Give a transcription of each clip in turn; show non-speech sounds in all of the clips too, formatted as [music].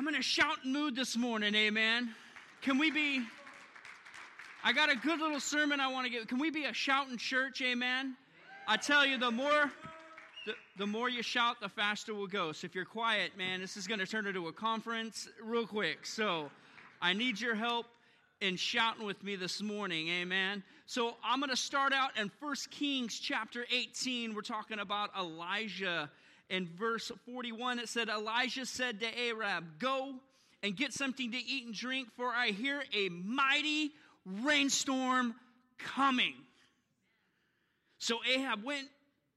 I'm in a shouting mood this morning, amen. Can we be? I got a good little sermon I want to give. Can we be a shouting church, amen? I tell you, the more the, the more you shout, the faster we'll go. So if you're quiet, man, this is going to turn into a conference real quick. So I need your help in shouting with me this morning. Amen. So I'm going to start out in 1 Kings chapter 18. We're talking about Elijah. In verse 41, it said, Elijah said to Ahab, Go and get something to eat and drink, for I hear a mighty rainstorm coming. So Ahab went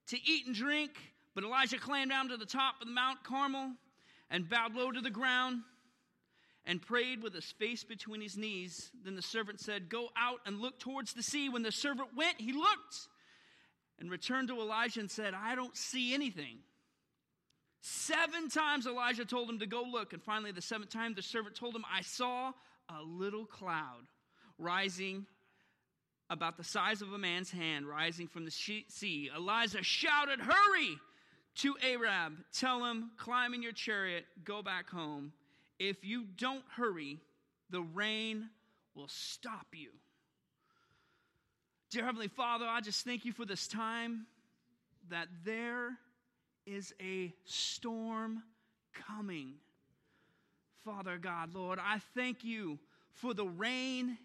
to eat and drink, but Elijah climbed down to the top of the Mount Carmel and bowed low to the ground and prayed with his face between his knees. Then the servant said, Go out and look towards the sea. When the servant went, he looked and returned to Elijah and said, I don't see anything. Seven times Elijah told him to go look. And finally, the seventh time, the servant told him, I saw a little cloud rising about the size of a man's hand rising from the sea. Elijah shouted, Hurry to Ahab. Tell him, climb in your chariot, go back home. If you don't hurry, the rain will stop you. Dear Heavenly Father, I just thank you for this time that there is a storm coming. Father God, Lord, I thank you for the rain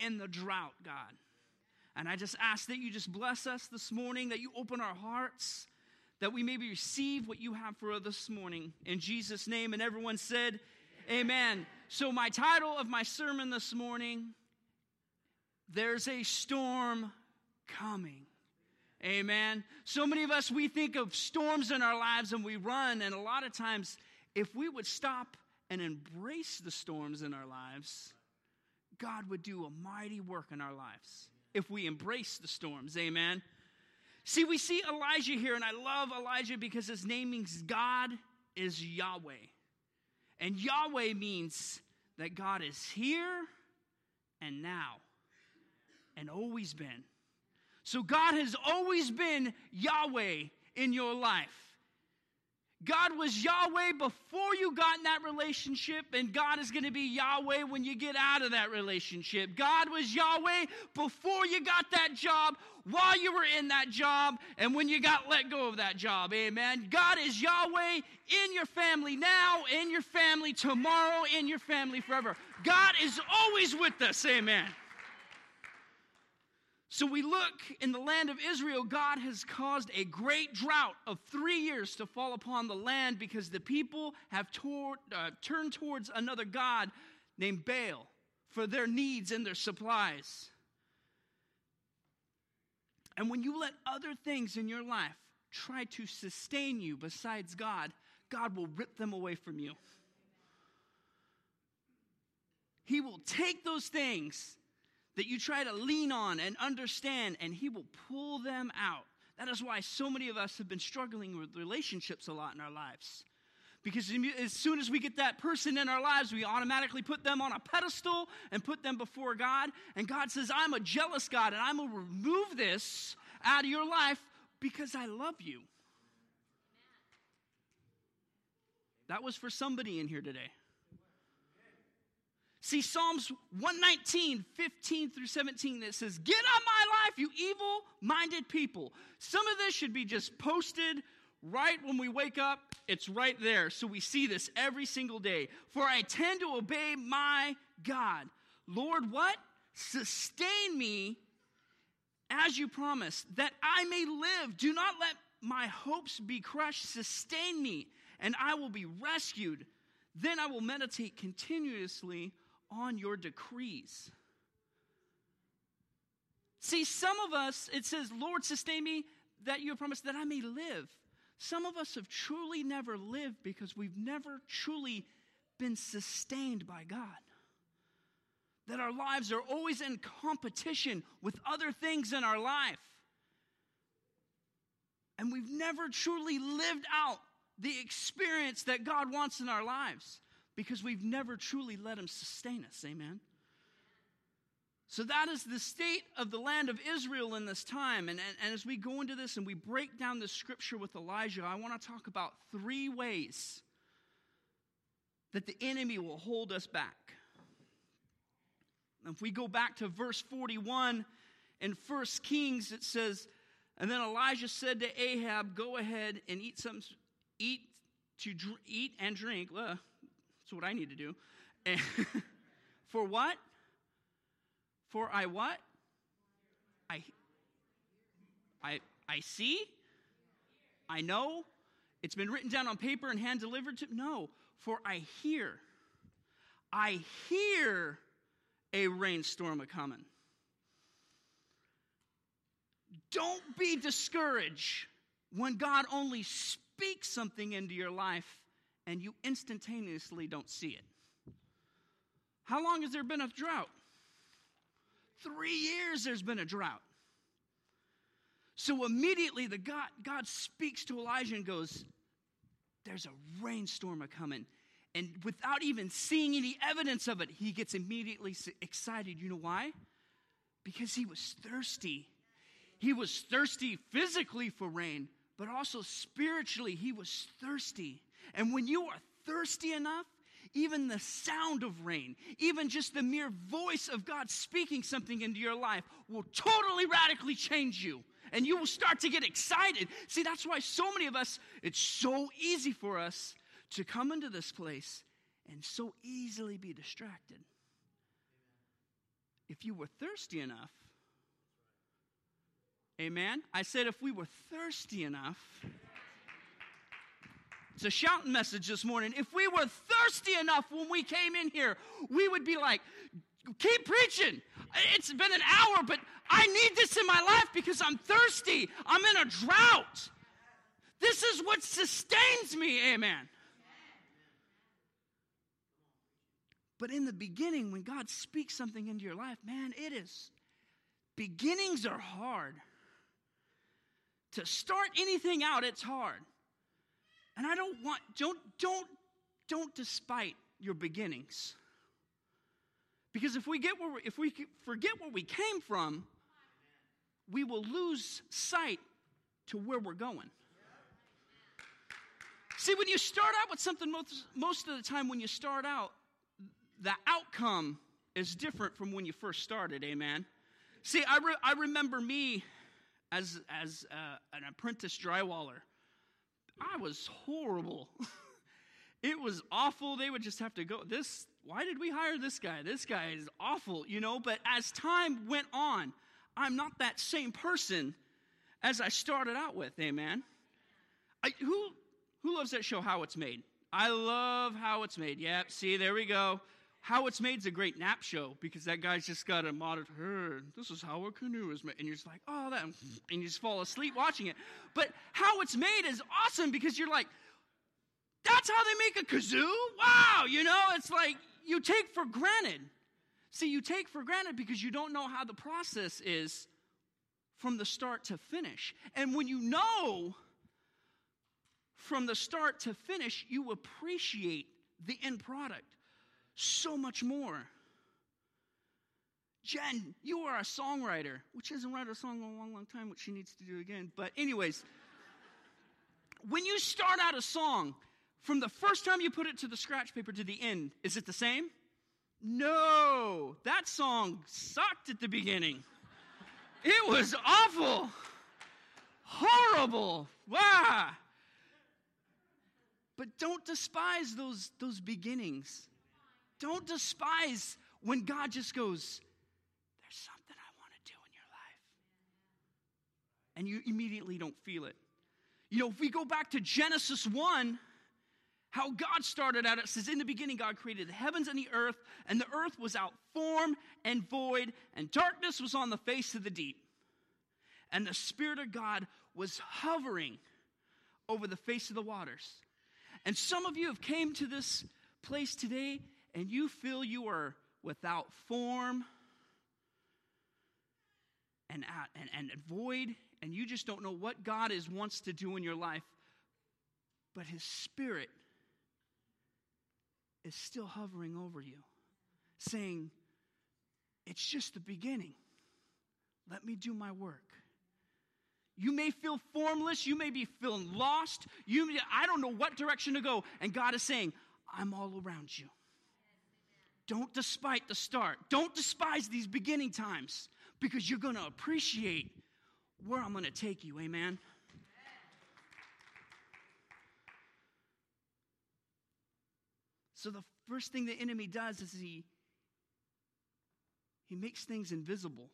and the drought, God. And I just ask that you just bless us this morning, that you open our hearts, that we maybe receive what you have for us this morning. In Jesus' name. And everyone said, Amen. So, my title of my sermon this morning, There's a Storm Coming. Amen. So many of us, we think of storms in our lives and we run. And a lot of times, if we would stop and embrace the storms in our lives, God would do a mighty work in our lives if we embrace the storms. Amen. See, we see Elijah here, and I love Elijah because his name means God is Yahweh. And Yahweh means that God is here and now and always been. So God has always been Yahweh in your life. God was Yahweh before you got in that relationship, and God is going to be Yahweh when you get out of that relationship. God was Yahweh before you got that job, while you were in that job, and when you got let go of that job. Amen. God is Yahweh in your family now, in your family tomorrow, in your family forever. God is always with us. Amen. So we look in the land of Israel, God has caused a great drought of three years to fall upon the land because the people have tor- uh, turned towards another God named Baal for their needs and their supplies. And when you let other things in your life try to sustain you besides God, God will rip them away from you. He will take those things that you try to lean on and understand, and He will pull them out. That is why so many of us have been struggling with relationships a lot in our lives. Because as soon as we get that person in our lives, we automatically put them on a pedestal and put them before God. And God says, I'm a jealous God, and I'm going to remove this out of your life because I love you. That was for somebody in here today. See, Psalms 119, 15 through 17, that says, Get on my life, you evil minded people. Some of this should be just posted right when we wake up. It's right there. So we see this every single day. For I tend to obey my God. Lord, what? Sustain me as you promised, that I may live. Do not let my hopes be crushed. Sustain me, and I will be rescued. Then I will meditate continuously on your decrees. See, some of us, it says, Lord, sustain me that you have promised that I may live. Some of us have truly never lived because we've never truly been sustained by God. That our lives are always in competition with other things in our life. And we've never truly lived out the experience that God wants in our lives because we've never truly let Him sustain us. Amen. So that is the state of the land of Israel in this time. And, and, and, as we go into this and we break down the scripture with Elijah, I want to talk about three ways that the enemy will hold us back. If we go back to verse 41 in 1 Kings, it says, And then Elijah said to Ahab, Go ahead and eat some, eat to eat and drink. Well, that's what I need to do. And [laughs] for what? For I what? I I I see? I know? It's been written down on paper and hand delivered to no, for I hear. I hear a rainstorm a coming. Don't be discouraged when God only speaks something into your life and you instantaneously don't see it. How long has there been a drought? Three years there's been a drought. So immediately the God, God speaks to Elijah and goes, There's a rainstorm a coming. And without even seeing any evidence of it, he gets immediately excited. You know why? Because he was thirsty. He was thirsty physically for rain, but also spiritually, he was thirsty. And when you are thirsty enough, even the sound of rain, even just the mere voice of God speaking something into your life will totally radically change you. And you will start to get excited. See, that's why so many of us, it's so easy for us to come into this place and so easily be distracted. If you were thirsty enough, amen? I said, if we were thirsty enough, it's a shouting message this morning. If we were thirsty enough when we came in here, we would be like, keep preaching. It's been an hour, but I need this in my life because I'm thirsty. I'm in a drought. This is what sustains me. Amen. But in the beginning, when God speaks something into your life, man, it is. Beginnings are hard. To start anything out, it's hard. And I don't want, don't, don't, don't despite your beginnings. Because if we get where we, if we forget where we came from, we will lose sight to where we're going. See, when you start out with something, most, most of the time, when you start out, the outcome is different from when you first started, amen? See, I, re- I remember me as, as uh, an apprentice drywaller. I was horrible. [laughs] it was awful. They would just have to go, this, why did we hire this guy? This guy is awful, you know? But as time went on, I'm not that same person as I started out with, amen? I, who, who loves that show, How It's Made? I love How It's Made. Yep, see, there we go. How It's Made is a great nap show because that guy's just got a monitor. This is how a canoe is made. And you're just like, oh, that. And you just fall asleep watching it. But How It's Made is awesome because you're like, that's how they make a kazoo? Wow, you know, it's like you take for granted. See, you take for granted because you don't know how the process is from the start to finish. And when you know from the start to finish, you appreciate the end product so much more. Jen, you are a songwriter, which hasn't written a song in a long, long time, which she needs to do again. But, anyways, when you start out a song, from the first time you put it to the scratch paper to the end, is it the same? No, that song sucked at the beginning. It was awful, horrible. Wow. But don't despise those, those beginnings. Don't despise when God just goes, There's something I want to do in your life. And you immediately don't feel it. You know, if we go back to Genesis 1, how God started out, it says, In the beginning, God created the heavens and the earth, and the earth was out form and void, and darkness was on the face of the deep. And the Spirit of God was hovering over the face of the waters. And some of you have came to this place today and you feel you are without form and, and, and void, and you just don't know what God is wants to do in your life, but His Spirit is still hovering over you, saying, It's just the beginning. Let me do my work. You may feel formless. You may be feeling lost. You, I don't know what direction to go. And God is saying, I'm all around you. Don't despite the start. Don't despise these beginning times because you're going to appreciate where I'm going to take you. Amen. So the first thing the enemy does is he he makes things invisible.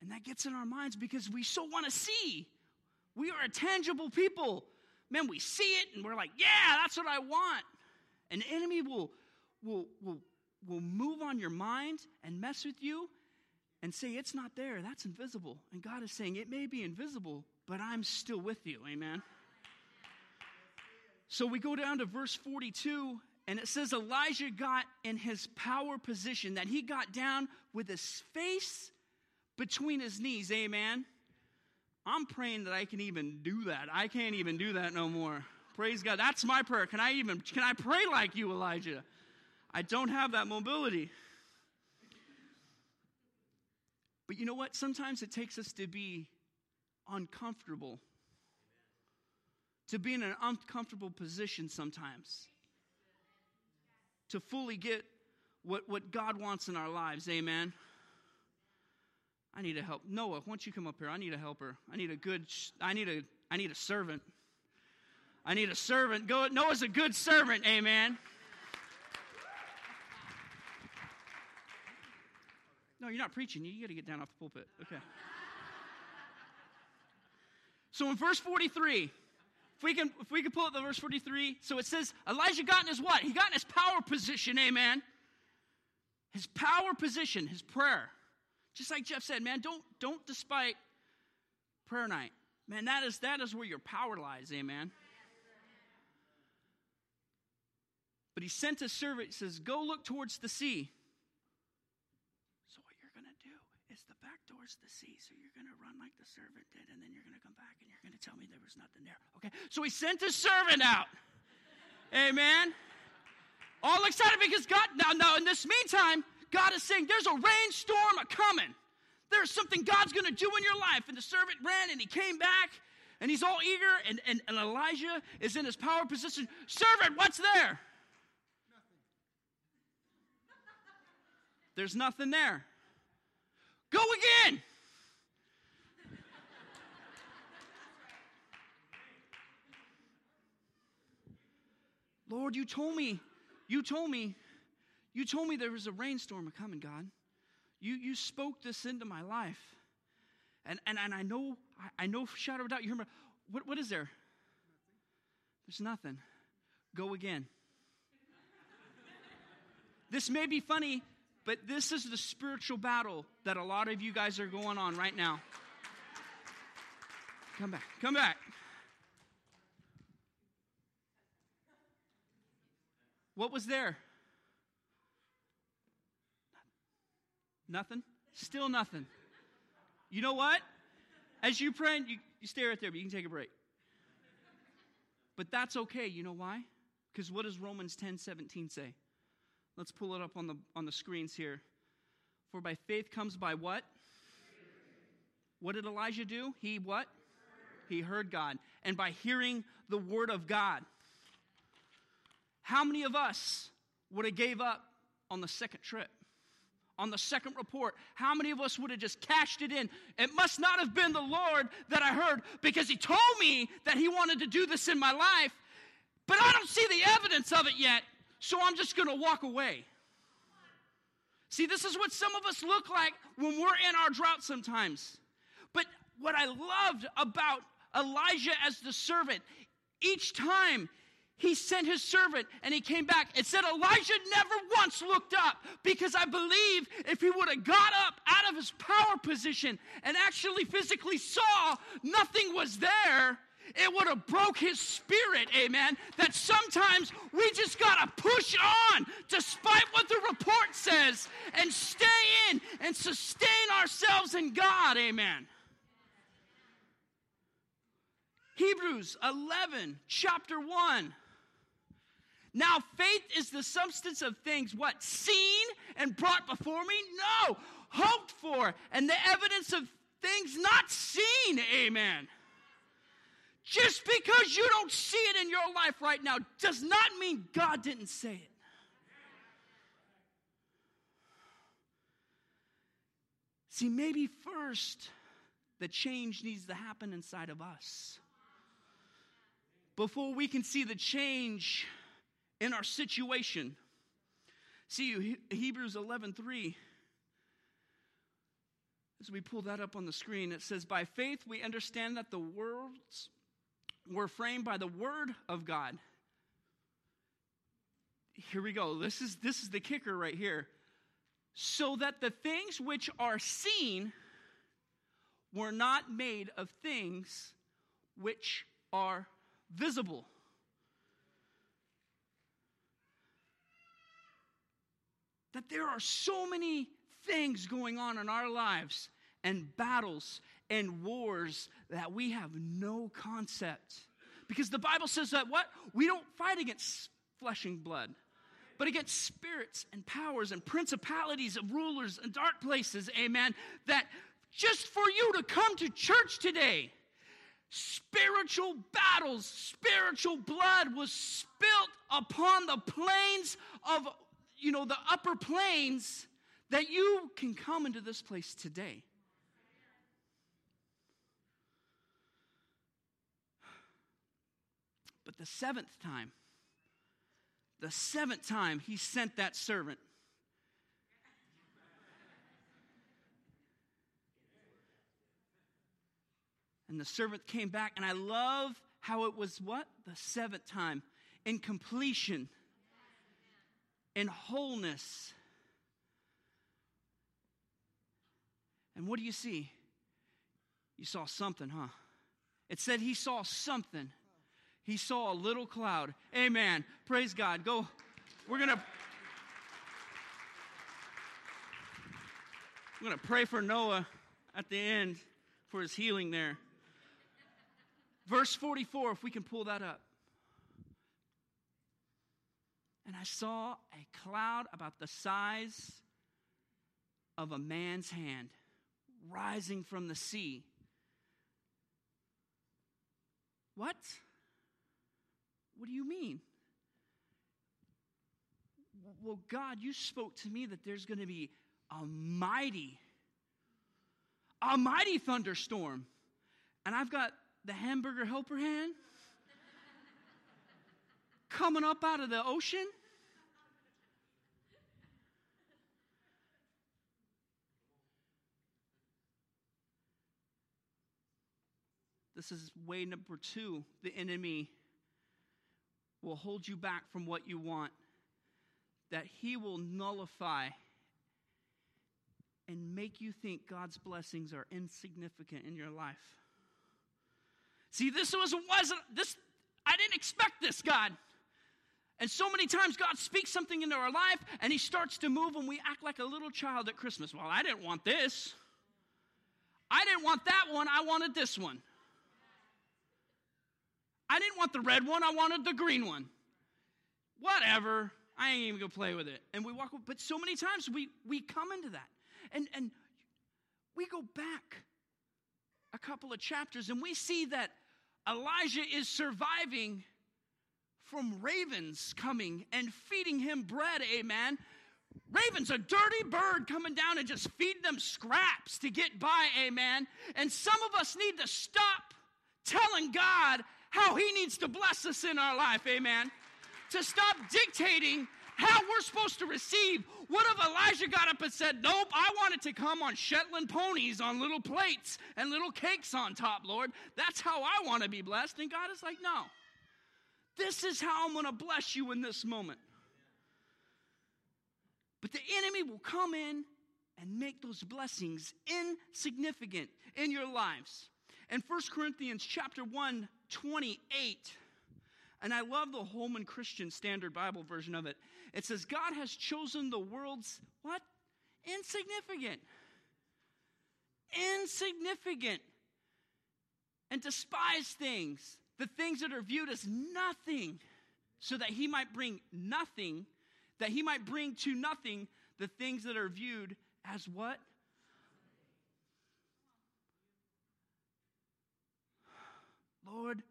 And that gets in our minds because we so want to see. We are a tangible people. Man, we see it and we're like, yeah, that's what I want. An enemy will, will, will, will move on your mind and mess with you and say, it's not there. That's invisible. And God is saying, it may be invisible, but I'm still with you. Amen. So we go down to verse 42, and it says Elijah got in his power position, that he got down with his face between his knees. Amen. I'm praying that I can even do that. I can't even do that no more. Praise God. That's my prayer. Can I even can I pray like you, Elijah? I don't have that mobility. But you know what? Sometimes it takes us to be uncomfortable. To be in an uncomfortable position sometimes. To fully get what, what God wants in our lives. Amen. I need a help. Noah, why don't you come up here? I need a helper. I need a good, I need a, I need a servant. I need a servant. Go, Noah's a good servant, amen. No, you're not preaching. You got to get down off the pulpit. Okay. So in verse 43, if we can if we can pull up the verse 43, so it says Elijah got in his what? He got in his power position, amen. His power position, his prayer. Just like Jeff said, man, don't don't despite prayer night. Man, that is that is where your power lies, amen. But he sent a servant, he says, Go look towards the sea. So what you're gonna do is the back door's the sea. So you're gonna run like the servant did, and then you're gonna come back and you're gonna tell me there was nothing there. Okay? So he sent his servant out. Amen. All excited because God now, now in this meantime, God is saying there's a rainstorm a coming. There's something God's going to do in your life. And the servant ran and he came back and he's all eager. And, and, and Elijah is in his power position. Servant, what's there? There's nothing there. Go again. Lord, you told me, you told me you told me there was a rainstorm coming, God. You, you spoke this into my life. And, and, and I know, I, know shadow of doubt. You remember, what, what is there? There's nothing. Go again. this may be funny, but this is the spiritual battle that a lot of you guys are going on right now. Come back. Come back. What was there? Nothing? Still nothing. You know what? As you pray, you, you stay right there, but you can take a break. But that's okay. You know why? Because what does Romans 10 17 say? Let's pull it up on the, on the screens here. For by faith comes by what? What did Elijah do? He what? He heard God. And by hearing the word of God. How many of us would have gave up on the second trip? on the second report, how many of us would have just cashed it in? It must not have been the Lord that I heard because He told me that He wanted to do this in my life, but I don't see the evidence of it yet, so I'm just going to walk away. See, this is what some of us look like when we're in our drought sometimes. But what I loved about Elijah as the servant, each time he sent his servant and he came back. It said Elijah never once looked up because I believe if he would have got up out of his power position and actually physically saw nothing was there, it would have broke his spirit, amen. That sometimes we just got to push on despite what the report says and stay in and sustain ourselves in God, amen. Hebrews 11, chapter 1. Now, faith is the substance of things, what? Seen and brought before me? No, hoped for, and the evidence of things not seen. Amen. Just because you don't see it in your life right now does not mean God didn't say it. See, maybe first the change needs to happen inside of us. Before we can see the change in our situation. See, Hebrews 11:3 as we pull that up on the screen, it says, By faith we understand that the worlds were framed by the word of God. Here we go. This is, this is the kicker right here. So that the things which are seen were not made of things which are visible. That there are so many things going on in our lives and battles and wars that we have no concept. Because the Bible says that what? We don't fight against flesh and blood, but against spirits and powers and principalities of rulers and dark places. Amen. That just for you to come to church today, spiritual battles, spiritual blood was spilt upon the plains of, you know, the upper plains that you can come into this place today. The seventh time, the seventh time, he sent that servant. And the servant came back, and I love how it was what? The seventh time. In completion, in wholeness And what do you see? You saw something, huh? It said he saw something. He saw a little cloud. Amen. Praise God. Go. We're going to We're going to pray for Noah at the end for his healing there. Verse 44, if we can pull that up. And I saw a cloud about the size of a man's hand rising from the sea. What? What do you mean? Well, God, you spoke to me that there's going to be a mighty, a mighty thunderstorm. And I've got the hamburger helper hand [laughs] coming up out of the ocean. This is way number two. The enemy will hold you back from what you want, that he will nullify and make you think God's blessings are insignificant in your life. See, this was wasn't this I didn't expect this, God. And so many times God speaks something into our life and he starts to move and we act like a little child at Christmas. Well, I didn't want this. I didn't want that one. I wanted this one. I didn't want the red one, I wanted the green one. Whatever. I ain't even gonna play with it. And we walk, but so many times we we come into that. And and we go back a couple of chapters and we see that Elijah is surviving from ravens coming and feeding him bread, amen. Ravens, a dirty bird coming down and just feeding them scraps to get by, amen. And some of us need to stop telling God how He needs to bless us in our life, amen. To stop dictating how we're supposed to receive. What if Elijah got up and said, Nope, I want it to come on Shetland ponies on little plates and little cakes on top, Lord? That's how I want to be blessed. And God is like, No. This is how I'm going to bless you in this moment. But the enemy will come in and make those blessings insignificant in your lives. And 1 Corinthians chapter 1, 28, and I love the Holman Christian Standard Bible version of it. It says, God has chosen the world's what? Insignificant. Insignificant. And despised things, the things that are viewed as nothing, so that he might bring nothing, that he might bring to nothing the things that are viewed as what? Lord,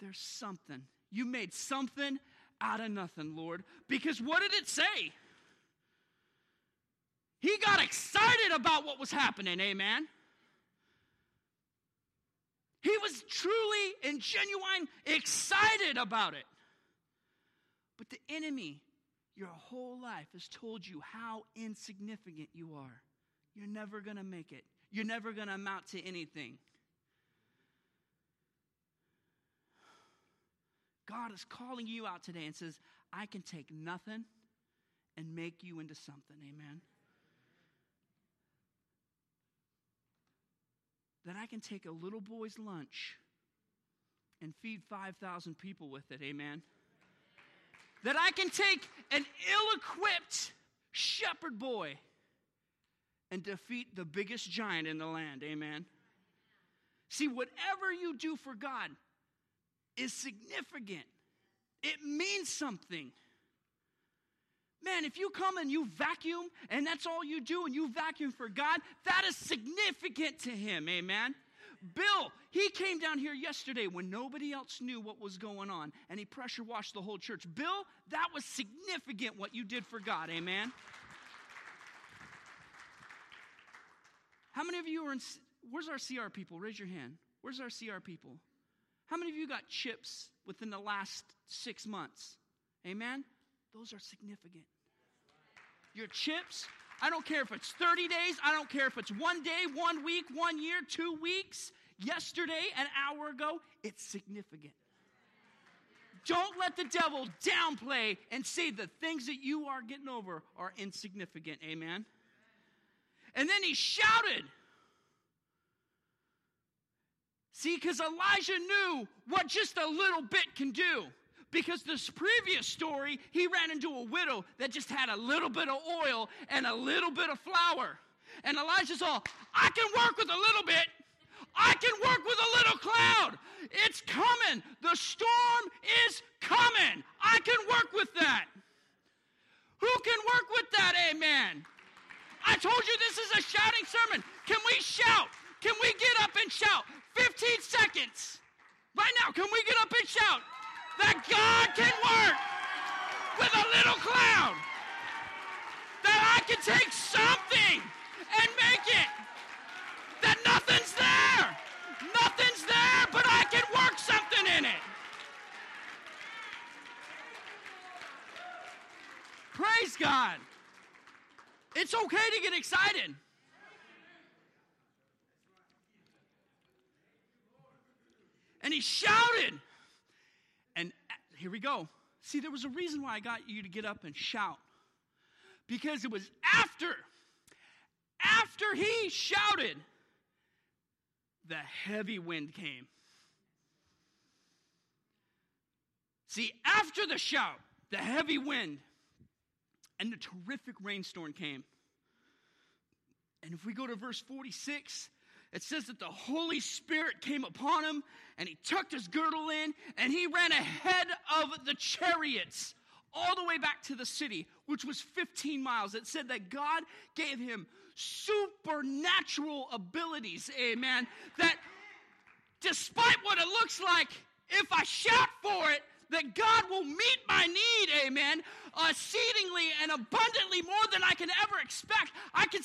there's something. You made something out of nothing, Lord. Because what did it say? He got excited about what was happening, amen. He was truly and genuine excited about it. But the enemy, your whole life, has told you how insignificant you are. You're never going to make it, you're never going to amount to anything. God is calling you out today and says, I can take nothing and make you into something. Amen. That I can take a little boy's lunch and feed 5,000 people with it. Amen. That I can take an ill equipped shepherd boy and defeat the biggest giant in the land. Amen. See, whatever you do for God, is significant, it means something. Man, if you come and you vacuum and that's all you do and you vacuum for God, that is significant to Him. Amen. Bill, he came down here yesterday when nobody else knew what was going on and he pressure washed the whole church. Bill, that was significant what you did for God. Amen. How many of you are in, where's our CR people? Raise your hand. Where's our CR people? How many of you got chips within the last six months? Amen? Those are significant. Your chips, I don't care if it's 30 days, I don't care if it's one day, one week, one year, two weeks, yesterday, an hour ago, it's significant. Don't let the devil downplay and say the things that you are getting over are insignificant. Amen? And then he shouted, See, because Elijah knew what just a little bit can do. Because this previous story, he ran into a widow that just had a little bit of oil and a little bit of flour. And Elijah's all, I can work with a little bit. I can work with a little cloud. It's coming. The storm is coming. I can work with that. Who can work with that? Amen. I told you this is a shouting sermon. Can we shout? Can we get up and shout? 15 seconds. Right now, can we get up and shout that God can work with a little cloud? That I can take something and make it. That nothing's there. Nothing's there, but I can work something in it. Praise God. It's okay to get excited. And he shouted. And here we go. See, there was a reason why I got you to get up and shout. Because it was after, after he shouted, the heavy wind came. See, after the shout, the heavy wind and the terrific rainstorm came. And if we go to verse 46, it says that the Holy Spirit came upon him and he tucked his girdle in and he ran ahead of the chariots all the way back to the city, which was 15 miles. It said that God gave him supernatural abilities, amen. That despite what it looks like, if I shout for it, that God will meet my need, amen, exceedingly and abundantly more than I can ever expect. I can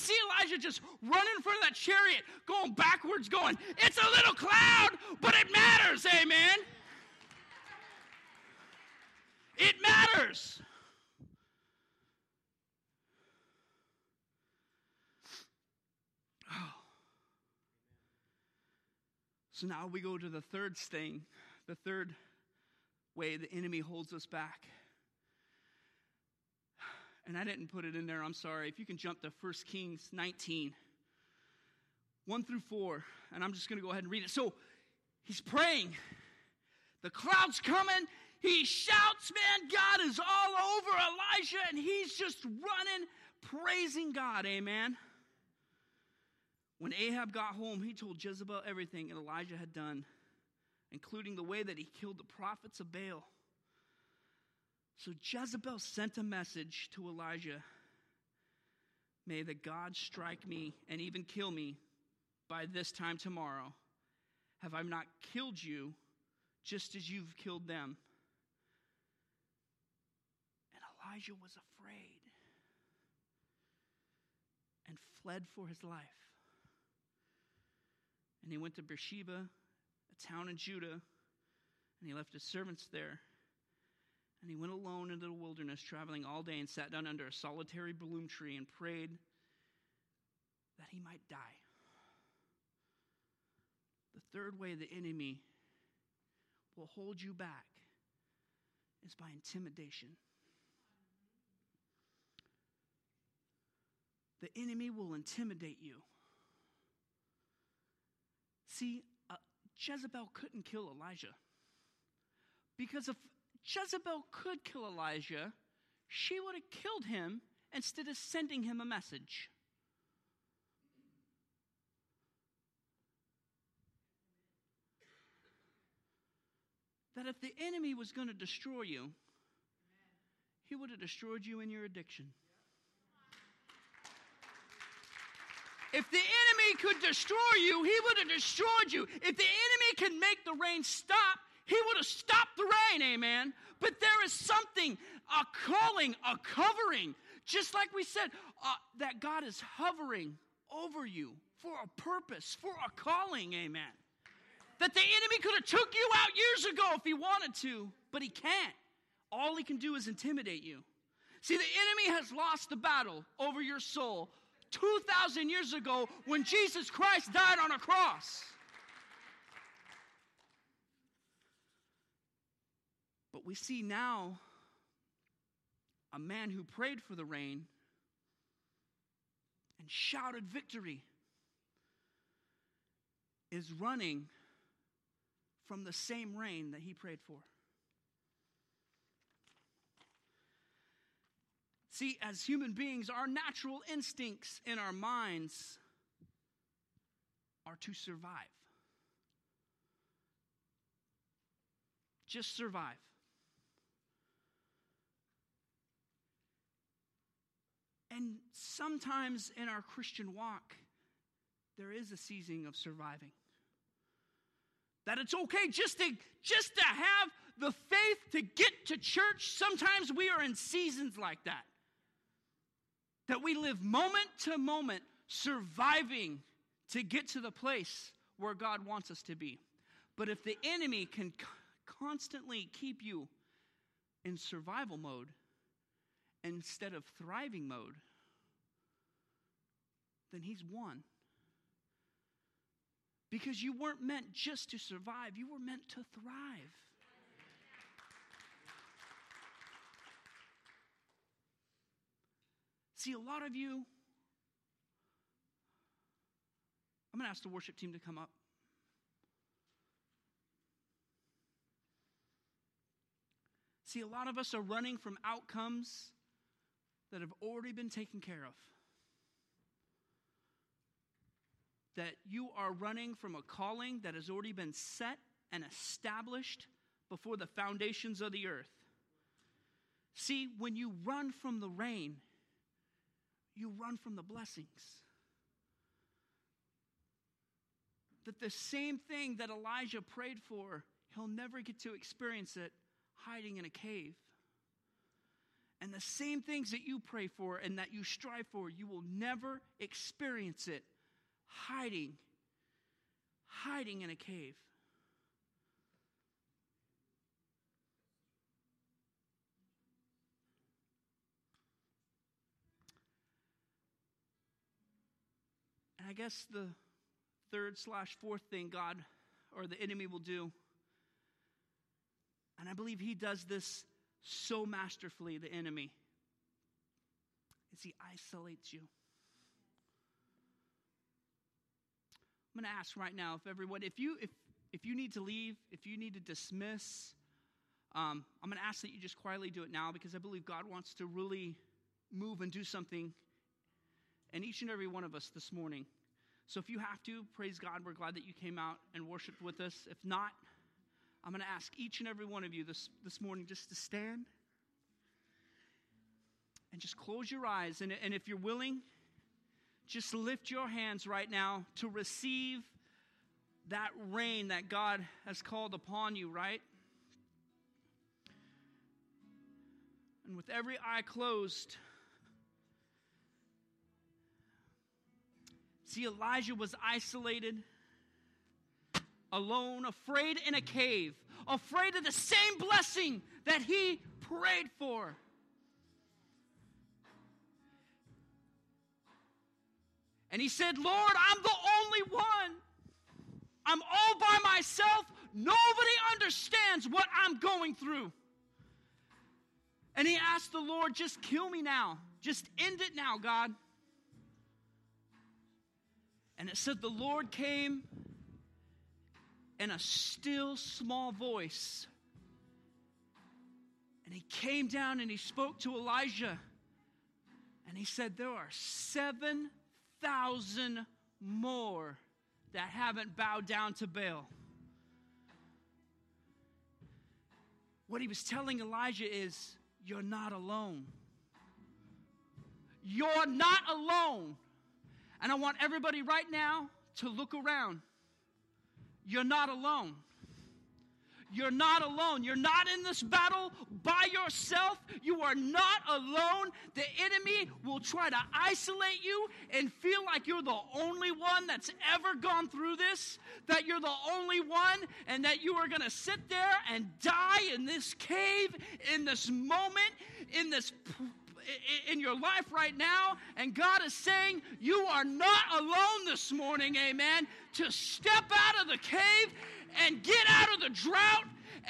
just running in front of that chariot, going backwards, going, It's a little cloud, but it matters, amen. It matters. Oh. So now we go to the third thing, the third way the enemy holds us back. And I didn't put it in there, I'm sorry. If you can jump to 1 Kings 19, 1 through 4, and I'm just going to go ahead and read it. So he's praying. The cloud's coming. He shouts, man, God is all over Elijah, and he's just running, praising God. Amen. When Ahab got home, he told Jezebel everything that Elijah had done including the way that he killed the prophets of Baal. So Jezebel sent a message to Elijah May the God strike me and even kill me by this time tomorrow. Have I not killed you just as you've killed them. And Elijah was afraid and fled for his life. And he went to Beersheba, a town in Judah, and he left his servants there. And he went alone into the wilderness, traveling all day, and sat down under a solitary broom tree and prayed that he might die. The third way the enemy will hold you back is by intimidation. The enemy will intimidate you. See, uh, Jezebel couldn't kill Elijah. Because if Jezebel could kill Elijah, she would have killed him instead of sending him a message. that if the enemy was going to destroy you, he would have destroyed you in your addiction. If the enemy could destroy you, he would have destroyed you. If the enemy can make the rain stop, he would have stopped the rain, amen. But there is something, a calling, a covering, just like we said, uh, that God is hovering over you for a purpose, for a calling, amen that the enemy could have took you out years ago if he wanted to, but he can't. All he can do is intimidate you. See, the enemy has lost the battle over your soul 2,000 years ago when Jesus Christ died on a cross. We see now a man who prayed for the rain and shouted victory is running from the same rain that he prayed for. See, as human beings, our natural instincts in our minds are to survive. Just survive. And sometimes in our Christian walk, there is a season of surviving. That it's okay just to just to have the faith to get to church. Sometimes we are in seasons like that. That we live moment to moment surviving to get to the place where God wants us to be. But if the enemy can constantly keep you in survival mode instead of thriving mode, then he's won. Because you weren't meant just to survive, you were meant to thrive. See, a lot of you, I'm going to ask the worship team to come up. See, a lot of us are running from outcomes that have already been taken care of. that you are running from a calling that has already been set and established before the foundations of the earth. See, when you run from the rain, you run from the blessings. That the same thing that Elijah prayed for, he'll never get to experience it hiding in a cave. And the same things that you pray for and that you strive for, you will never experience it hiding, hiding in a cave. And I guess the third slash fourth thing God or the enemy will do, and I believe he does this so masterfully, the enemy, is he isolates you. I'm going to ask right now if everyone, if you if if you need to leave, if you need to dismiss, um, I'm going to ask that you just quietly do it now because I believe God wants to really move and do something in each and every one of us this morning. So if you have to, praise God. We're glad that you came out and worshiped with us. If not, I'm going to ask each and every one of you this, this morning just to stand and just close your eyes. And, and if you're willing, just lift your hands right now to receive that rain that God has called upon you, right? And with every eye closed, see, Elijah was isolated, alone, afraid in a cave, afraid of the same blessing that he prayed for. And he said, Lord, I'm the only one. I'm all by myself. Nobody understands what I'm going through. And he asked the Lord, just kill me now. Just end it now, God. And it said, the Lord came in a still small voice. And he came down and he spoke to Elijah. And he said, There are 7,000 more that haven't bowed down to Baal. What he was telling Elijah is, You're not alone. You're not alone. And I want everybody right now to look around. You're not alone. You're not alone. You're not in this battle by yourself. You are not alone. The enemy will try to isolate you and feel like you're the only one that's ever gone through this, that you're the only one, and that you are going to sit there and die in this cave, in this moment, in this in your life right now, and God is saying, You are not alone this morning, amen, to step out of the cave and get out of the drought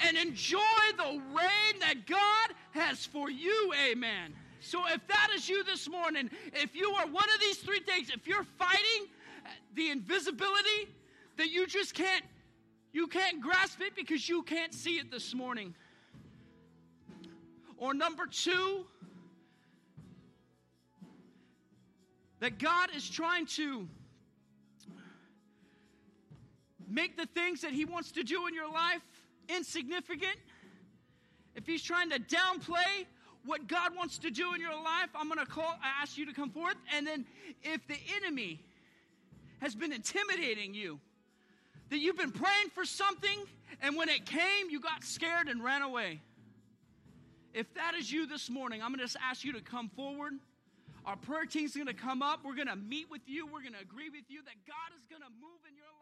and enjoy the rain that God has for you. Amen. So if that is you this morning, if you are one of these three things, if you're fighting the invisibility that you just can't you can't grasp it because you can't see it this morning. Or number 2, that God is trying to make the things that He wants to do in your life insignificant, if He's trying to downplay what God wants to do in your life, I'm going to call, I ask you to come forth. And then if the enemy has been intimidating you, that you've been praying for something, and when it came, you got scared and ran away. If that is you this morning, I'm going to just ask you to come forward. Our prayer team's going to come up. We're going to meet with you. We're going to agree with you that God is going to move in your life.